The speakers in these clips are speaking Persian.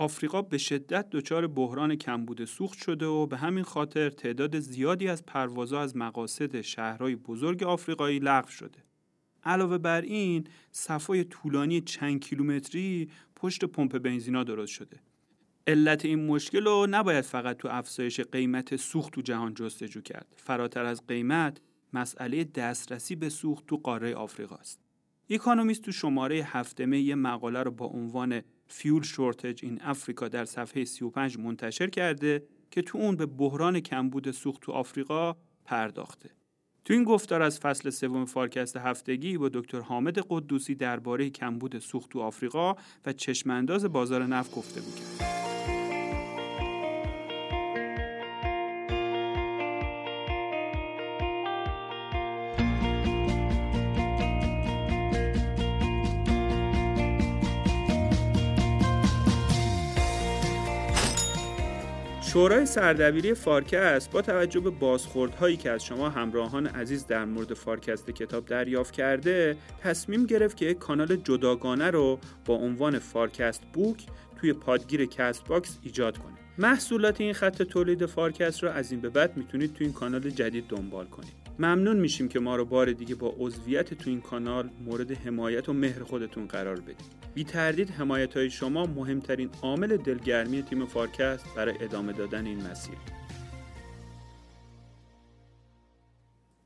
آفریقا به شدت دچار بحران کمبود سوخت شده و به همین خاطر تعداد زیادی از پروازها از مقاصد شهرهای بزرگ آفریقایی لغو شده. علاوه بر این صفای طولانی چند کیلومتری پشت پمپ بنزینا درست شده. علت این مشکل رو نباید فقط تو افزایش قیمت سوخت تو جهان جستجو کرد. فراتر از قیمت مسئله دسترسی به سوخت تو قاره آفریقا است. اکونومیست تو شماره هفتمه یه مقاله رو با عنوان fuel shortage in Africa در صفحه 35 منتشر کرده که تو اون به بحران کمبود سوخت تو آفریقا پرداخته. تو این گفتار از فصل سوم فارکست هفتگی با دکتر حامد قدوسی درباره کمبود سوخت تو آفریقا و چشم‌انداز بازار نفت گفته بود. شورای سردبیری فارکست با توجه به بازخوردهایی که از شما همراهان عزیز در مورد فارکست کتاب دریافت کرده تصمیم گرفت که یک کانال جداگانه رو با عنوان فارکست بوک توی پادگیر کست باکس ایجاد کنه. محصولات این خط تولید فارکست رو از این به بعد می‌تونید توی این کانال جدید دنبال کنید. ممنون میشیم که ما رو بار دیگه با عضویت تو این کانال مورد حمایت و مهر خودتون قرار بدید. بی تردید حمایت های شما مهمترین عامل دلگرمی تیم فارکست برای ادامه دادن این مسیر.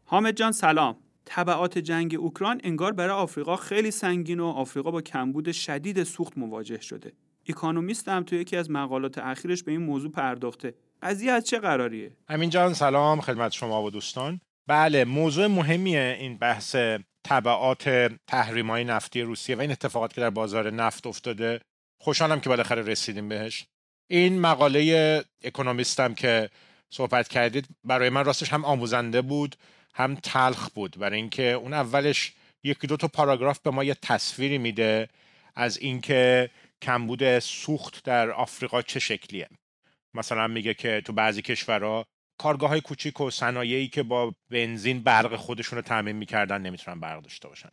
حامد جان سلام. طبعات جنگ اوکراین انگار برای آفریقا خیلی سنگین و آفریقا با کمبود شدید سوخت مواجه شده. اکونومیست هم تو یکی از مقالات اخیرش به این موضوع پرداخته. قضیه از چه قراریه؟ امین جان سلام. خدمت شما و دوستان. بله موضوع مهمیه این بحث طبعات تحریم های نفتی روسیه و این اتفاقات که در بازار نفت افتاده. خوشحالم که بالاخره رسیدیم بهش. این مقاله اکونومیستم که صحبت کردید برای من راستش هم آموزنده بود هم تلخ بود. برای اینکه اون اولش یکی دو تا پاراگراف به ما یه تصویری میده از اینکه کمبود سوخت در آفریقا چه شکلیه. مثلا میگه که تو بعضی کشورها کارگاه های کوچیک و صنایعی که با بنزین برق خودشون رو تعمین می‌کردن نمی‌تونن برق داشته باشن.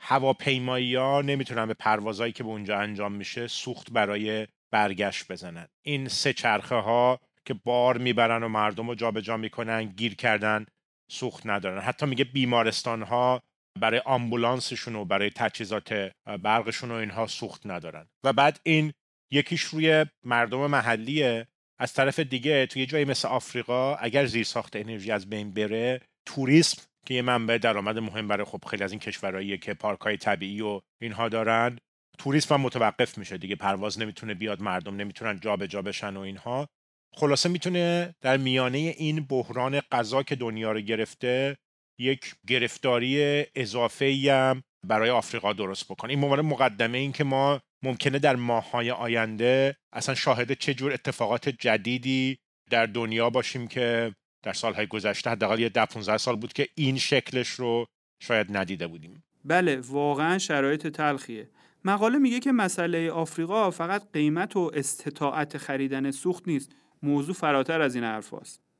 هواپیمایی ها نمی‌تونن به پروازهایی که به اونجا انجام میشه سوخت برای برگشت بزنن. این سه چرخه ها که بار می‌برن و مردم رو جابجا می‌کنن گیر کردن سوخت ندارن. حتی میگه بیمارستان ها برای آمبولانسشون و برای تجهیزات برقشون و اینها سوخت ندارن. و بعد این یکیش روی مردم محلیه. از طرف دیگه توی جایی مثل آفریقا اگر زیر ساخت انرژی از بین بره توریسم که یه منبع درآمد مهم برای خب خیلی از این کشورهایی که پارک های طبیعی و اینها دارن توریسم هم متوقف میشه دیگه پرواز نمی‌تونه بیاد مردم نمی‌تونن جابجا جا بشن و اینها. خلاصه می‌تونه در میانه این بحران غذا که دنیا رو گرفته یک گرفتاری اضافه هم برای آفریقا درست بکنه. این عنوان مقدمه این که ما ممکنه در ماههای آینده اصلا شاهد چه جور اتفاقات جدیدی در دنیا باشیم که در سالهای گذشته حداقل یه ده 15 سال بود که این شکلش رو شاید ندیده بودیم. بله واقعا شرایط تلخیه. مقاله میگه که مسئله آفریقا فقط قیمت و استطاعت خریدن سوخت نیست. موضوع فراتر از این حرف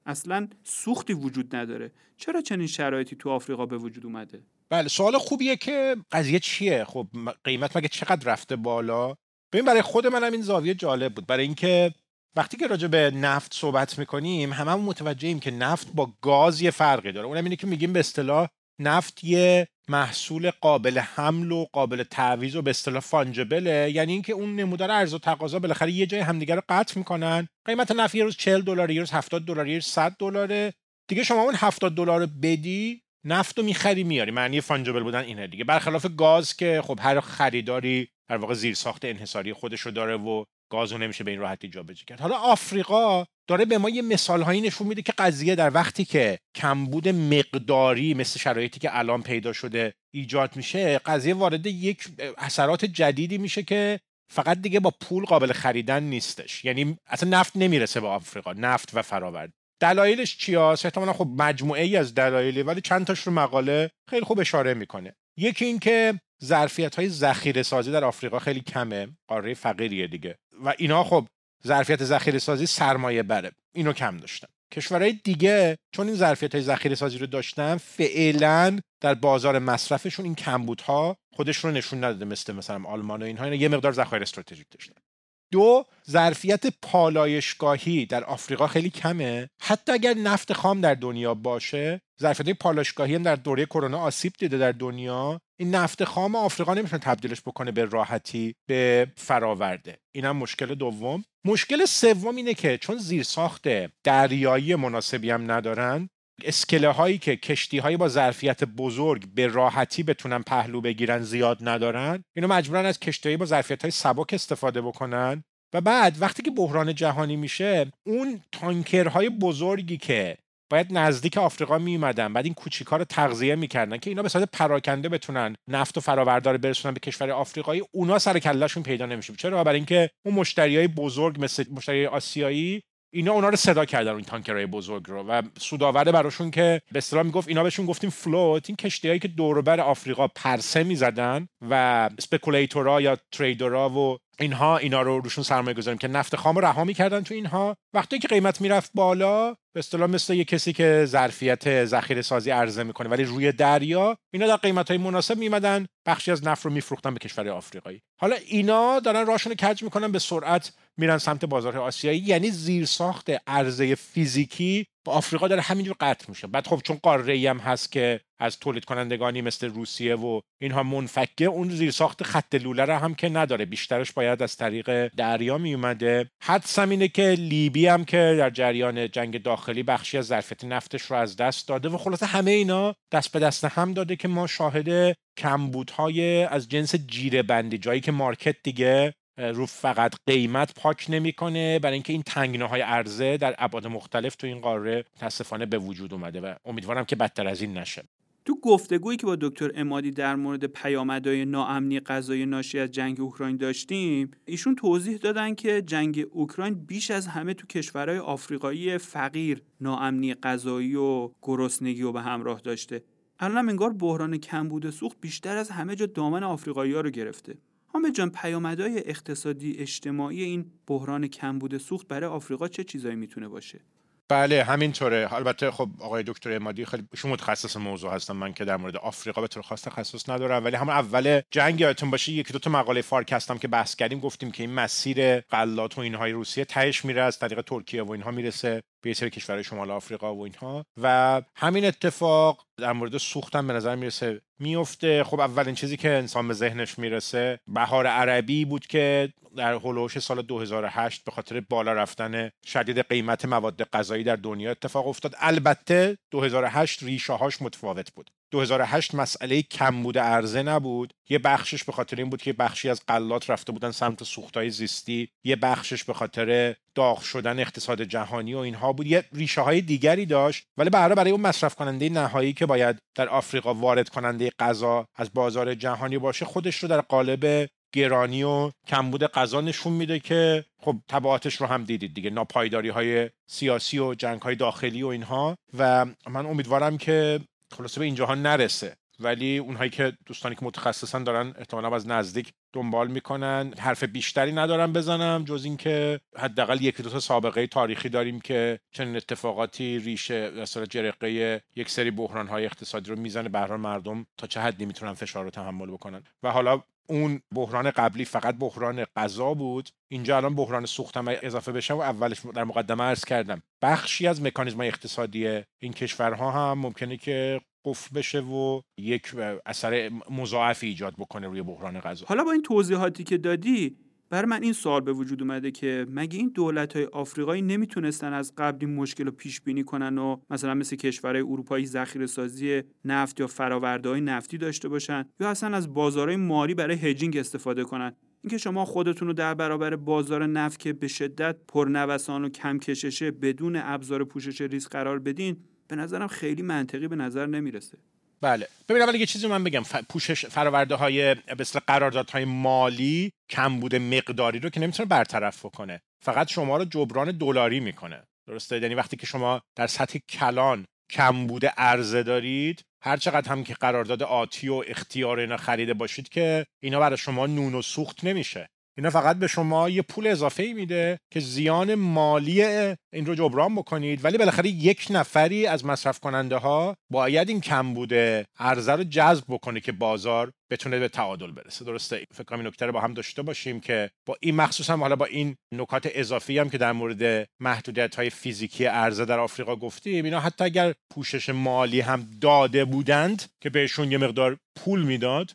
اصلا سوختی وجود نداره. چرا چنین شرایطی تو آفریقا به وجود اومده؟ بله سوال خوبیه که قضیه چیه؟ خب قیمت مگه چقدر رفته بالا؟ ببین برای خود منم این زاویه جالب بود. برای اینکه وقتی که راجع به نفت صحبت می‌کنیم همه هم متوجهیم که نفت با گاز یه فرقی داره. اونم اینه که میگیم به اصطلاح نفت یه محصول قابل حمل و قابل تعویض و به اصطلاح فانجبله یعنی اینکه اون نمودار ارز و تقاضا بالاخره یه جای همدیگه رو قطع می‌کنن. قیمت نفت یه روز 40 دلار یه روز 70 دلار یه روز 100 دلاره. دیگه شما اون 70 دلار رو بدی نفت رو می‌خری میاری معنی فانجبل بودن اینه دیگه. برخلاف گاز که خب هر خریداری در واقع زیر ساخت انحصاری خودش رو داره و گاز رو نمیشه به این راحتی جابجا کرد. حالا آفریقا داره به ما یه مثال هایی نشون میده که قضیه در وقتی که کمبود مقداری مثل شرایطی که الان پیدا شده ایجاد میشه قضیه وارد یک اثرات جدیدی میشه که فقط دیگه با پول قابل خریدن نیستش. یعنی اصلا نفت نمی‌رسه به آفریقا نفت و فراورد. دلایلش چیاست احتمالا خب مجموعه ای از دلایلی ولی چند تاش رو مقاله خیلی خوب اشاره می‌کنه. یکی اینکه ظرفیت های ذخیره سازی در آفریقا خیلی کمه. قاره فقیریه دیگه. و اینا خب ظرفیت ذخیره سازی سرمایه بره. اینو کم داشتن کشورهای دیگه چون این ظرفیت های ذخیره سازی رو داشتن فعلا در بازار مصرفشون این کمبودها خودش رو نشون نداده مثل مثلا آلمان و اینها. اینا یه مقدار ذخایر استراتژیک داشتن. دو ظرفیت پالایشگاهی در آفریقا خیلی کمه. حتی اگر نفت خام در دنیا باشه ظرفیت پالایشگاهی هم در دوره کرونا آسیب دیده در دنیا. این نفت خام آفریقا نمی‌تونه تبدیلش بکنه به راحتی به فراورده. اینم مشکل دوم. مشکل سوم اینه که چون زیرساخت دریایی مناسبی هم ندارن اسکله هایی که کشتی هایی با ظرفیت بزرگ به راحتی بتونن پهلو بگیرن زیاد ندارن اینو مجبورن از کشتی با ظرفیت های سبک استفاده بکنن. و بعد وقتی که بحران جهانی میشه اون تانکرهای بزرگی که باید نزدیک آفریقا می اومدن بعد این کوچیکا رو تغذیه می‌کردن که اینا به صورت پراکنده بتونن نفت و فراوردار برسونن به کشور آفریقایی اونا سر کلهشون پیدا نمیشه. چرا؟ برای اینکه اون مشتری های بزرگ مثل مشتری آسیایی اینا اونا رو صدا کردن این تانکرهای بزرگ رو و سوداوره براشون که به اصطلاح می‌گفت اینا بهشون گفتیم فلوت. این کشتیهایی که دوربر آفریقا پرسه می‌زدن و اسپکولیتورا یا تریدرها و اینها اینا رو روشون سرمایه گذاریم که نفت خام رو رها می‌کردن تو اینها. وقتی که قیمت می‌رفت بالا به اصطلاح مثل یه کسی که ظرفیت ذخیره سازی عرضه می‌کنه ولی روی دریا اینا در قیمت های مناسب میمدن بخشی از نفت رو میفروختن به کشور آفریقایی. حالا اینا دارن راشون کج می‌کنن؟ به سرعت میرن سمت بازار آسیایی. یعنی زیرساخت عرضه فیزیکی با آفریقا داره همینجور قطع میشه. بعد خب چون قاره هم هست که از تولید کنندگانی مثل روسیه و اینها منفکه اون زیرساخت خط لوله رو هم که نداره. بیشترش باید از طریق دریا می اومده حدسم اینه که لیبی هم که در جریان جنگ داخلی بخشی از ظرفیت نفتش رو از دست داده و خلاصه همه اینا دست به دست هم داده که ما شاهد کمبودهای از جنس جیره بندی جایی که مارکت دیگه رو فقط قیمت پاک نمی‌کنه. برای اینکه این تنگنه های عرضه در ابعاد مختلف تو این قاره متاسفانه به وجود اومده و امیدوارم که بدتر از این نشه. تو گفتگویی که با دکتر امادی در مورد پیامدهای ناامنی غذایی ناشی از جنگ اوکراین داشتیم ایشون توضیح دادن که جنگ اوکراین بیش از همه تو کشورهای آفریقایی فقیر ناامنی غذایی و گرسنگی و به همراه داشته. الان انگار بحران کمبود سوخت بیشتر از همه جا دامن آفریقایی ها رو گرفته. حامد جان پیامدهای اقتصادی اجتماعی این بحران کمبود سوخت برای آفریقا چه چیزایی می‌تونه باشه؟ بله همینطوره. البته خب آقای دکتر امادی خیلی شما متخصص موضوع هستم من که در مورد آفریقا به طور خاص تخصص ندارم ولی همون اول جنگ یادتون باشه یکی دو تا مقاله فارک هستم که بحث کردیم گفتیم که این مسیر غلات و اینهای روسیه تهش میره از طریق ترکیه و اینها می‌رسه. به سری کشورهای شمال آفریقا و اینها. و همین اتفاق در مورد سوختم به نظر می‌رسه. میفته. خب اولین چیزی که انسان به ذهنش می‌رسه بهار عربی بود که در هلوش سال 2008 به خاطر بالا رفتن شدید قیمت مواد غذایی در دنیا اتفاق افتاد. البته 2008 ریشه هاش متفاوت بود. 2008 مسئله کمبود عرضه نبود. یه بخشش به خاطر این بود که بخشی از قلات رفته بودن سمت سوختهای زیستی. یه بخشش به خاطر داغ شدن اقتصاد جهانی و اینها بود. یه ریشه های دیگری داشت. ولی برای برای اون مصرف کننده نهایی که باید در آفریقا وارد کننده غذا از بازار جهانی باشه خودش رو در قالب گرانی و کمبود غذا نشون میده که خب تبعاتش رو هم دیدید دیگه. ناپایداری های سیاسی و جنگ های داخلی و اینها. و من امیدوارم که خلاصه به اینجاها نرسه. ولی اونهایی که دوستانی که متخصصن دارن احتمالا از نزدیک دنبال می‌کنن. حرف بیشتری ندارم بزنم جز اینکه حداقل یکی دو تا سابقه تاریخی داریم که چنین اتفاقاتی ریشه مثلا جرقه یک سری بحران های اقتصادی رو می‌زنه به مردم تا چه حدی می‌تونن فشار رو تحمل بکنن. و حالا اون بحران قبلی فقط بحران غذا بود. اینجا الان بحران سوخت هم اضافه بشه و اولش در مقدمه عرض کردم. بخشی از مکانیزم اقتصادی این کشورها هم ممکنه که قفل بشه و یک اثر مضاعفی ایجاد بکنه روی بحران غذا. حالا با این توضیحاتی که دادی بر من این سوال به وجود اومده که مگه این دولت های آفریقایی نمی‌تونستن از قبل این مشکل رو پیش بینی کنن و مثلا مثل کشورهای اروپایی ذخیره سازی نفت یا فراورده های نفتی داشته باشن یا اصلا از بازارهای مالی برای هجینگ استفاده کنن؟ اینکه شما خودتون رو در برابر بازار نفت که به شدت پرنوسان و کم کششه بدون ابزار پوشش ریسک قرار بدین به نظرم خیلی منطقی به نظر نمی‌رسه. بله. ببین اول یه چیزی من بگم. پوشش فراورده های به قراردادهای مالی کمبود مقداری رو که نمی‌تونه برطرف بکنه. فقط شما رو جبران دلاری می‌کنه. درسته؟ یعنی وقتی که شما در سطح کلان کمبود عرضه دارید هر چقدر هم که قرارداد آتی و اختیار اینا خریده باشید که اینا برای شما نون و سوخت نمیشه. اینا فقط به شما یه پول اضافه ای میده که زیان مالی این رو جبران بکنید ولی بالاخره یک نفری از مصرف کننده ها باید این کم بوده عرضه رو جذب بکنه که بازار بتونه به تعادل برسه. درسته؟ فکر کنم این نکته رو با هم داشته باشیم که با این مخصوصا حالا با این نکات اضافی هم که در مورد محدودیت های فیزیکی عرضه در آفریقا گفتیم اینا حتی اگر پوشش مالی هم داده بودند که بهشون یه مقدار پول می‌داد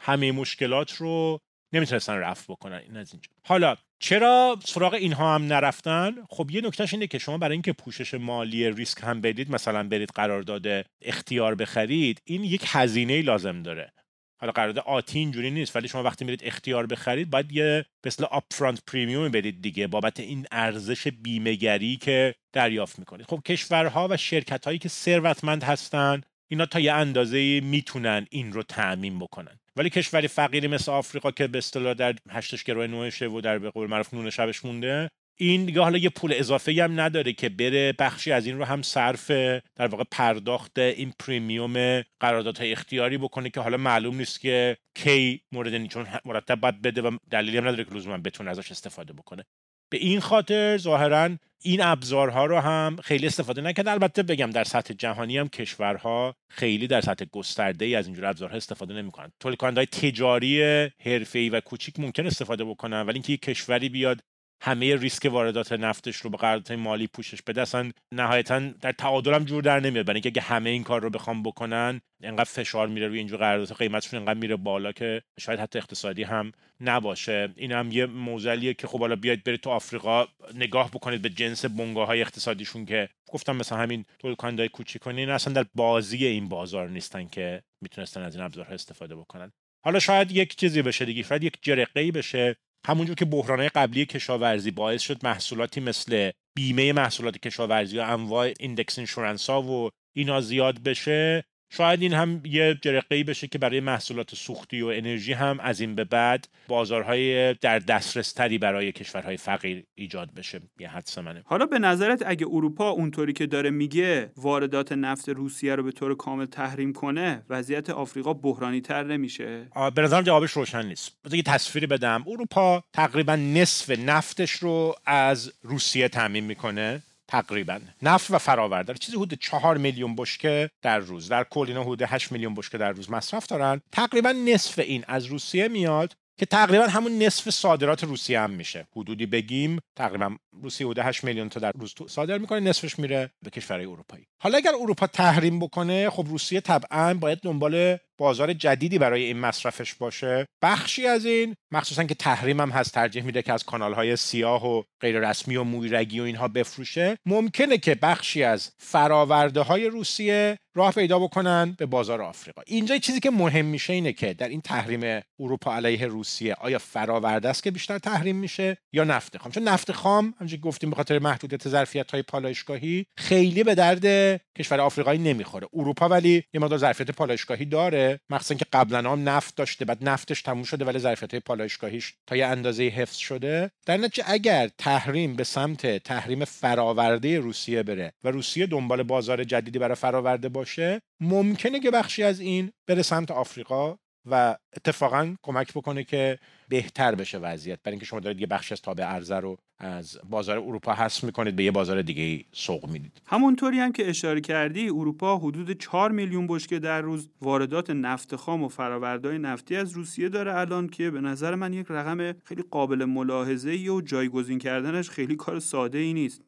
همه مشکلات رو نمی‌تونستن رفت بکنن این از اینجا. حالا چرا سراغ اینها هم نرفتن؟ خب یه نکتهش اینه که شما برای اینکه پوشش مالی ریسک هم بدید مثلا برید قرارداد اختیار بخرید این یک هزینه لازم داره. حالا قرارداد آتی اینجوری نیست ولی شما وقتی میرید اختیار بخرید باید یه مثل آپ فرانت پریمیوم بدید دیگه بابت این ارزش بیمهگری که دریافت می‌کنید. خب کشورها و شرکت هایی که ثروتمند هستن اینا تا یه اندازه می‌تونن این رو تعمین بکنن. ولی کشوری فقیری مثل آفریقا که به اصطلاح در هشتش گروه نوشه و در به قول معروف نون شبش مونده این دیگه حالا یه پول اضافه هم نداره که بره بخشی از این رو هم صرف در واقع پرداخت این پریمیوم قراردادهای اختیاری بکنه که حالا معلوم نیست که کی مورد چون مرتب باید بده و دلیلی هم نداره که لزوما بتونه ازش استفاده بکنه. به این خاطر ظاهرا این ابزارها رو هم خیلی استفاده نکرد البته بگم در سطح جهانی هم کشورها خیلی در سطح گسترده ای از اینجور ابزارها استفاده نمی‌کنن. تولید کننده تجاری حرفه‌ای و کوچیک ممکن استفاده بکنن ولی اینکه یک کشوری بیاد همه ریسک واردات نفتش رو به قراردادهای مالی پوشش بده اصلا نهایتا در تعادل هم جور در نمیاد. برای اینکه همه این کار رو بخوام بکنن انقدر فشار میره روی اینجور قراردادها قیمتشون انقدر میره بالا که شاید حتی اقتصادی هم نباشه. این هم یه معضلیه که خب حالا بیاید برید تو آفریقا نگاه بکنید به جنس بنگاه های اقتصادیشون که گفتم مثلا همین تولید کننده کوچیکانی این اصلا در بازی این بازار نیستن که می‌تونستن از این ابزارها استفاده بکنن. حالا شاید یک چیزی بشه دیگه شاید یک جرقه بشه همونجور که بحرانهای قبلی کشاورزی باعث شد محصولاتی مثل بیمه محصولات کشاورزی و انواع index insurance ها و اینا زیاد بشه شاید این هم یه جرقه بشه که برای محصولات سوختی و انرژی هم از این به بعد بازارهای در دسترس تری برای کشورهای فقیر ایجاد بشه. یه حدس منه. حالا به نظرت اگه اروپا اونطوری که داره میگه واردات نفت روسیه رو به طور کامل تحریم کنه وضعیت آفریقا بحرانی تر نمیشه به نظرم جوابش روشن نیست. بذار یه تصویری بدم. اروپا تقریبا نصف نفتش رو از روسیه تامین می‌کنه. تقریبا. نفت و فراورده چیزی حدود چهار میلیون بشکه در روز. در کل اینا حدود 8 میلیون بشکه در روز مصرف دارن. تقریبا نصف این از روسیه میاد که تقریبا همون نصف صادرات روسیه هم میشه. حدودی بگیم تقریبا روسیه حدود 8 میلیون تا در روز صادر می‌کنه نصفش میره به کشورهای اروپایی. حالا اگر اروپا تحریم بکنه خب روسیه طبعا باید دنبال بازار جدیدی برای این مصرفش باشه. بخشی از این مخصوصا که تحریم هم هست ترجیح میده که از کانال های سیاه و غیر رسمی و مویرگی و اینها بفروشه. ممکنه که بخشی از فراورده های روسیه راه پیدا بکنن به بازار آفریقا. اینجا چیزی که مهم میشه اینه که در این تحریم اروپا علیه روسیه آیا فراورده است که بیشتر تحریم میشه یا نفت خام؟ چون نفت خام همونجوری گفتیم به خاطر محدودیت ظرفیت های پالایشگاهی خیلی به درد کشور آفریقایی نمی‌خوره. اروپا ولی یه مقدار ظرفیت پالایشگاهی داره. مخصوصا که قبلا هم نفت داشته بعد نفتش تموم شده ولی ظرفیت های پالایشگاهیش تا یه اندازه حفظ شده. در نتیجه اگر تحریم به سمت تحریم فراورده روسیه بره و روسیه دنبال بازار جدیدی برای فراورده باشه ممکنه که بخشی از این بره سمت آفریقا و اتفاقا کمک بکنه که بهتر بشه وضعیت. برای اینکه شما دارید یه بخش از تابع ارزه رو از بازار اروپا حذف می‌کنید به یه بازار دیگه سوق می‌دید. همونطوری هم که اشاره کردی اروپا حدود 4 میلیون بشکه در روز واردات نفت خام و فرآوردهای نفتی از روسیه داره الان که به نظر من یک رقم خیلی قابل ملاحظه و جایگزین کردنش خیلی کار ساده ای نیست.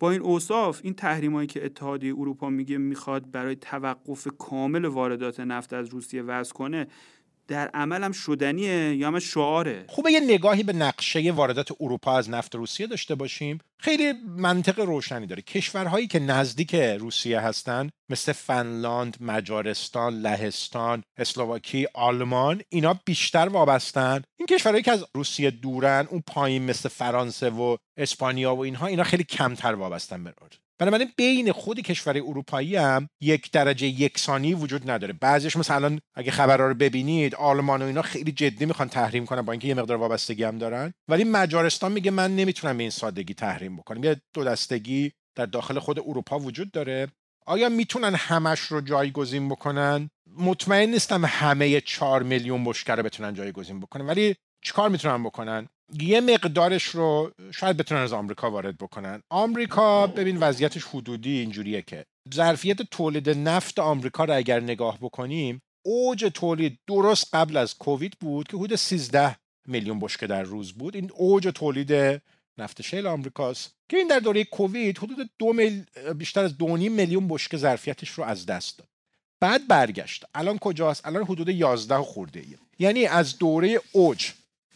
با این اوصاف این تحریمایی که اتحادیه اروپا میگه می‌خواد برای توقف کامل واردات نفت از روسیه وضع کنه در عملم شدنیه یا هم شعاره؟ خوبه یه نگاهی به نقشه واردات اروپا از نفت روسیه داشته باشیم. خیلی منطق روشنی داره. کشورهایی که نزدیک روسیه هستند مثل فنلاند، مجارستان، لهستان، اسلواکی، آلمان اینا بیشتر وابستن. این کشورهایی که از روسیه دورن اون پایین مثل فرانسه و اسپانیا و اینها اینا خیلی کمتر وابستن به بنابراین بین خود کشور اروپایی هم یک درجه یکسانی وجود نداره. بعضیش مثلا اگه خبرها رو ببینید آلمان و اینا خیلی جدی می‌خوان تحریم کنن با اینکه یه مقدار وابستگی هم دارن. ولی مجارستان میگه من نمی‌تونم به این سادگی تحریم بکنم. یه دو دستگی در داخل خود اروپا وجود داره. آیا می‌تونن همش رو جایگزین بکنن؟ مطمئن نیستم همه چهار میلیون بشکه رو بتونن جایگزین بکنن. ولی چیکار می‌تونن بکنن؟ یه مقدارش رو شاید بتونن از آمریکا وارد بکنن. آمریکا ببین وضعیتش حدودی اینجوریه که ظرفیت تولید نفت آمریکا رو اگر نگاه بکنیم اوج تولید درست قبل از کووید بود که حدود 13 میلیون بشکه در روز بود. این اوج تولید نفت شیل آمریکاست که این در دوره کووید حدود دو میل... بیشتر از 2.5 میلیون بشکه ظرفیتش رو از دست داد. بعد برگشت. الان کجاست؟ الان حدود 11 خورده ایه. یعنی از دوره اوج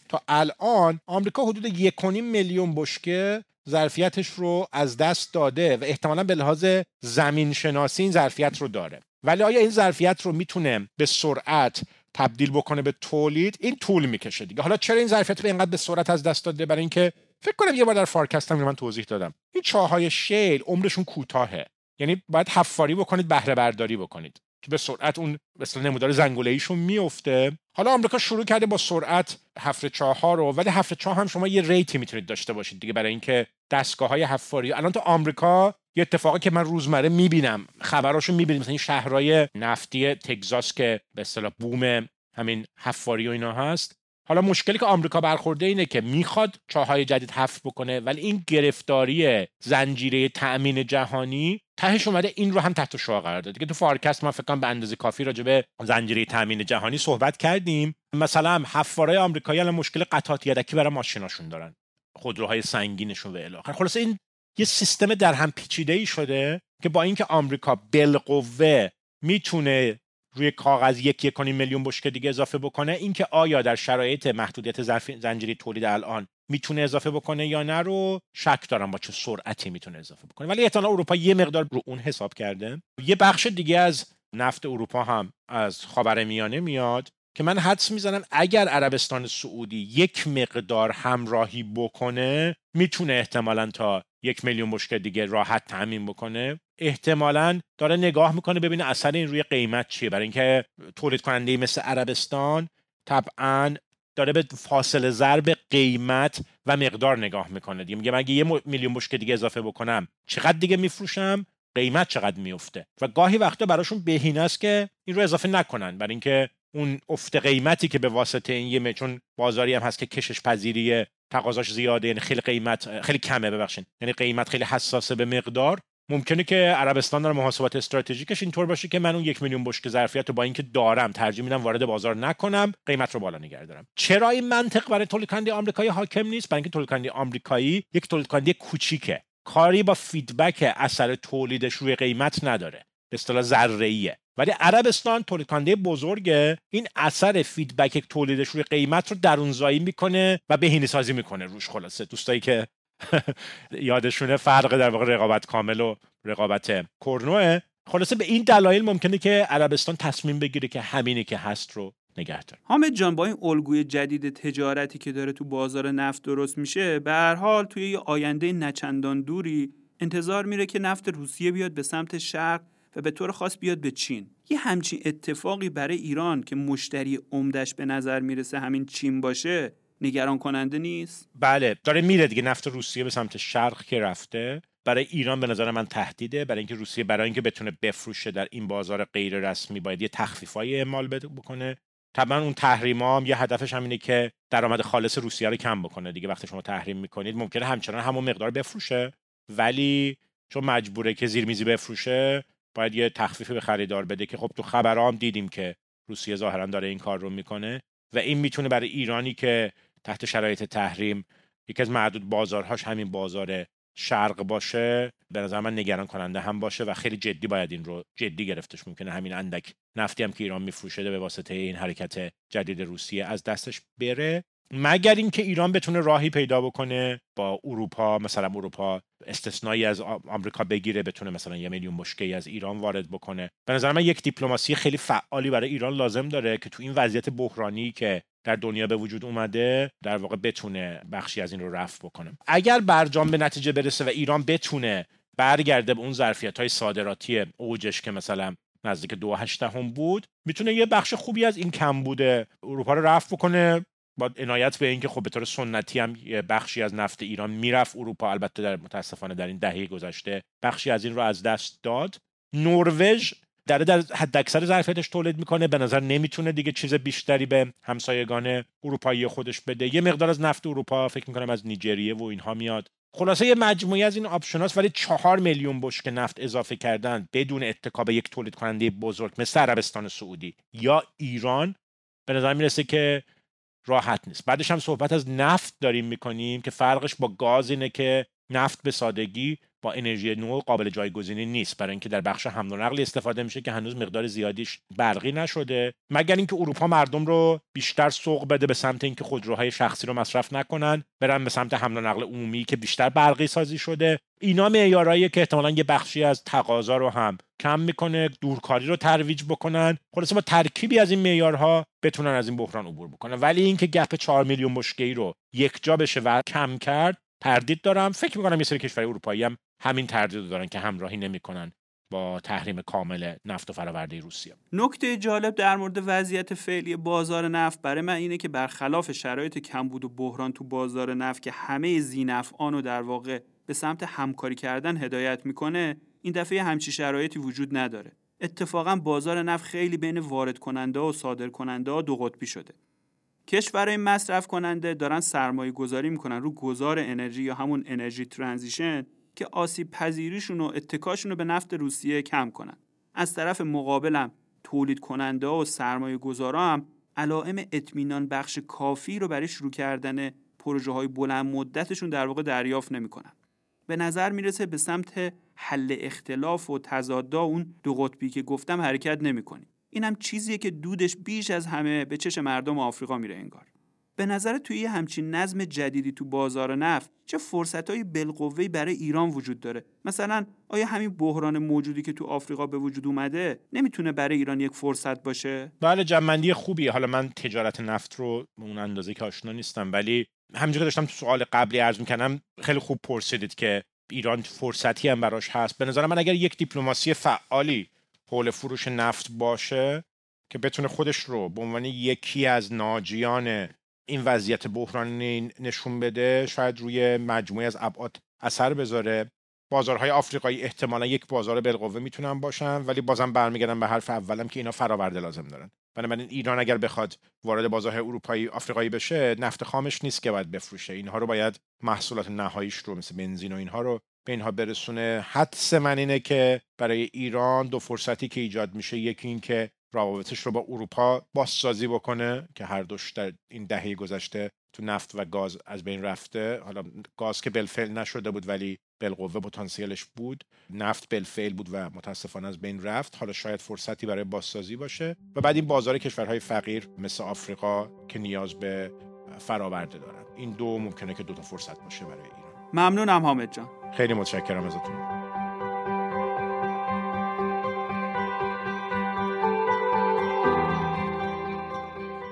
تا الان آمریکا حدود 1.5 میلیون بشکه ظرفیتش رو از دست داده و احتمالا به لحاظ زمین شناسی این ظرفیت رو داره. ولی آیا این ظرفیت رو می‌تونه به سرعت تبدیل بکنه به تولید؟ این طول می‌کشه دیگه. حالا چرا این ظرفیت رو اینقدر به سرعت از دست داده؟ برای اینکه فکر کنم یه بار در فارکستم من توضیح دادم. این چاهای شیل عمرشون کوتاهه. یعنی باید حفاری بکنید بهره برداری بکنید. که به سرعت اون مثل نمودار زنگوله ایشون میفته حالا آمریکا شروع کرده با سرعت هفت چاه ها رو ولی هفت چاه هم شما یه ریتی می‌تونید داشته باشید دیگه برای اینکه دستگاه های حفاری. الان تو آمریکا یه اتفاقی که من روزمره می‌بینم خبراشو می‌بینیم مثلا این شهرهای نفتی تگزاس که به اصطلاح بوم همین حفاری و اینا هست. حالا مشکلی که آمریکا برخورده اینه که می‌خواد چاهای جدید حفر بکنه ولی این گرفتاری زنجیره تأمین جهانی تهش اومده این رو هم تحت شعار قرار داده. که تو فارکست ما فکر به اندازه کافی راجع به زنجیره تأمین جهانی صحبت کردیم. مثلا حفارای آمریکایی الان مشکل قطعات یدکی برای ماشیناشون دارن. خودروهای سنگینشون و الی خلاص این یه سیستم در هم پیچیده ای شده که با اینکه آمریکا بالقوه می‌تونه روی کاغذ یک یک میلیون بشکه دیگه اضافه بکنه اینکه آیا در شرایط محدودیت زنجیره تولید الان می‌تونه اضافه بکنه یا نه رو شک دارم با چه سرعتی می‌تونه اضافه بکنه. ولی احتمالا اروپا یه مقدار رو اون حساب کرده. یه بخش دیگه از نفت اروپا هم از خاورمیانه میاد که من حدس می‌زنم اگر عربستان سعودی یک مقدار همراهی بکنه می‌تونه احتمالا تا یک میلیون بشکه دیگه راحت تامین بکنه. احتمالا داره نگاه می‌کنه ببینه اثر این روی قیمت چیه. برای اینکه تولید کننده مثل عربستان طبعا داره به فاصله ضرب قیمت و مقدار نگاه می‌کنه دیگه. میگه مگه یه میلیون بشکه دیگه اضافه بکنم چقدر دیگه میفروشم؟ قیمت چقدر میفته و گاهی وقتا براشون بهینه است که این رو اضافه نکنن. برای اینکه اون افت قیمتی که به واسطه این یه چون بازاری هم هست که کشش پذیری تقاضاش زیاده یعنی خیلی قیمت خیلی کمه ببخشید. یعنی قیمت خیلی حساسه به مقدار. ممکنه که عربستان داره محاسبات استراتژیکش اینطور باشه که من اون یک میلیون بشکه ظرفیت رو با اینکه دارم ترجیح میدم وارد بازار نکنم قیمت رو بالا نگه دارم. چرا این منطق برای تولید کننده آمریکایی حاکم نیست؟ برای اینکه تولید کننده آمریکایی یک تولید کننده کوچیکه. کاری با feedback اثر تولیدش روی قیمت نداره. به اصطلاح ذره ولی عربستان تولید کننده بزرگه. این اثر feedback تولیدش روی قیمت رو درون‌زایی می‌کنه و بهینه سازی می‌کنه. روش خلاصه. دوستایی که یادشونه فرق در واقع رقابت کامل و رقابت کرنوه. خلاصه به این دلایل ممکنه که عربستان تصمیم بگیره که همینی که هست رو نگه داره. حامد جان با این الگوی جدید تجارتی که داره تو بازار نفت درست میشه به هر حال توی یه آینده نچندان دوری انتظار میره که نفت روسیه بیاد به سمت شرق و به طور خاص بیاد به چین. یه همچین اتفاقی برای ایران که مشتری عمدش به نظر می‌رسه همین چین باشه نگران کننده نیست؟ بله داره میره دیگه نفت روسیه به سمت شرق که رفته. برای ایران به نظر من تهدیده برای اینکه روسیه برای اینکه بتونه بفروشه در این بازار غیر رسمی باید یه تخفیفای اعمال بکنه. طبعا اون تحریما هم یه هدفش همینه که درآمد خالص روسیه رو کم بکنه دیگه وقتی شما تحریم می‌کنید. ممکنه همچنان همون مقدار بفروشه. ولی چون مجبوره که زیرمیزی بفروشه باید یه تخفیفی به خریدار بده که خب تو خبرام دیدیم که روسیه ظاهرا داره این کار رو می‌کنه. و این می‌تونه برای ایرانی که تحت شرایط تحریم یکی از معدود بازارهاش همین بازار شرق باشه به نظر من نگران کننده هم باشه و خیلی جدی باید این رو جدی گرفتش. ممکنه همین اندک نفتی هم که ایران میفروشه به واسطه این حرکت جدید روسیه از دستش بره. مگر اینکه ایران بتونه راهی پیدا بکنه با اروپا مثلا اروپا استثنایی از آمریکا بگیره بتونه مثلا یه میلیون بشکه از ایران وارد بکنه. به نظر من یک دیپلماسی خیلی فعالی برای ایران لازم داره که تو این وضعیت بحرانی که در دنیا به وجود اومده در واقع بتونه بخشی از این رو رفع بکنه. اگر برجام به نتیجه برسه و ایران بتونه برگرده به اون ظرفیت های صادراتی اوجش که مثلا نزدیک دو هم بود می‌تونه یه بخش خوبی از این کم بوده اروپا رو رفع بکنه. با عنایت به اینکه خب به طور سنتی هم بخشی از نفت ایران می‌رفت اروپا البته در متاسفانه در این دهه گذشته بخشی از این رو از دست داد. نروژ داره در حد اکثر ظرفیتش تولید می‌کنه. به نظر نمی‌تونه دیگه چیز بیشتری به همسایگان اروپایی خودش بده. یه مقدار از نفت اروپا فکر می‌کنم از نیجریه و اینها میاد. خلاصه یه مجموعی از این آپشناست ولی چهار میلیون بشک نفت اضافه کردن بدون اتکا به یک تولید کننده بزرگ مثل عربستان سعودی یا ایران به نظر می‌رسه که راحت نیست. بعدش هم صحبت از نفت داریم می‌کنیم که فرقش با گاز اینه که نفت به سادگی با انرژی نو قابل جایگزینی نیست برای اینکه در بخش حمل و نقل استفاده میشه که هنوز مقدار زیادیش برقی نشده. مگر اینکه اروپا مردم رو بیشتر سوق بده به سمت اینکه خودروهای شخصی رو مصرف نکنن برن به سمت حمل و نقل عمومی که بیشتر برقی سازی شده؟ اینا معیارایی که احتمالا یه بخشی از تقاضا رو هم کم می‌کنه دورکاری رو ترویج بکنن. خلاصه با ترکیبی از این معیارها بتونن از این بحران عبور بکنن. ولی اینکه گپ 4 میلیون بشکه‌ای رو یک جا بشه و کم کرد تردید دارم. فکر می‌کنم یه سری کشور اروپایی هم همین تردید دارن که همراهی نمی‌کنن با تحریم کامل نفت و فراورده روسیه. نکته جالب در مورد وضعیت فعلی بازار نفت برای من اینه که برخلاف شرایط کمبود و بحران تو بازار نفت که همه زینفعان رو در واقع به سمت همکاری کردن هدایت می‌کنه این دفعه همچی شرایطی وجود نداره. اتفاقا بازار نفت خیلی بین وارد کننده و صادر کننده ها دو قطبی شده. کشورهای مصرف کننده دارن سرمایه گذاری می‌کنن رو گذار انرژی یا همون انرژی ترانزیشن که آسیب پذیریشون و اتکاشون رو به نفت روسیه کم کنن. از طرف مقابلم تولید کننده و سرمایه گذارا هم علائم اطمینان بخش کافی رو برای شروع کردن پروژه های بلند مدتشون در واقع دریافت نمی‌کنن. به نظر می‌رسه به سمت حل اختلاف و تضادا اون دو قطبی که گفتم حرکت نمی‌کنیم. اینم چیزیه که دودش بیش از همه به چش مردم آفریقا میره انگار. به نظر توی همچین نظم جدیدی تو بازار نفت چه فرصت های بالقوه‌ای برای ایران وجود داره؟ مثلا آیا همین بحران موجودی که تو آفریقا به وجود اومده نمی‌تونه برای ایران یک فرصت باشه؟ بله جنبندی خوبیه. حالا من تجارت نفت رو اون اندازه که آشنا نیستم ولی همینجوری که داشتم تو سوال قبلی عرض می‌کنم خیلی خوب پرسیدید که ایران فرصتی هم براش هست. به نظر من اگر یک دیپلماسی فعالی حول فروش نفت باشه که بتونه خودش رو به عنوان یکی از ناجیان این وضعیت بحرانی نشون بده شاید روی مجموعه از ابعاد اثر بذاره. بازارهای آفریقایی احتمالا یک بازار بالقوه می‌تونن باشن ولی بازم برمیگردم به حرف اولم که اینا فراورده لازم دارن. بنابراین ایران اگر بخواد وارد بازارهای اروپایی آفریقایی بشه نفت خامش نیست که باید بفروشه. اینها رو باید محصولات نهاییش رو مثل بنزین و اینها رو به اینها برسونه. حدس من اینه که برای ایران دو فرصتی که ایجاد میشه. یکی این که روابطش رو با اروپا بازسازی بکنه که هر دوش در این دهه گذشته تو نفت و گاز از بین رفته. حالا گاز که بلفعل نشده بود ولی بالقوه پتانسیلش بود. نفت بلفعل بود و متاسفانه از بین رفت. حالا شاید فرصتی برای بازسازی باشه. و بعد این بازار کشورهای فقیر مثل آفریقا که نیاز به فراورده دارن. این دو ممکنه که دو تا فرصت باشه برای ایران. ممنونم حامد جان. خیلی متشکرم ازتون.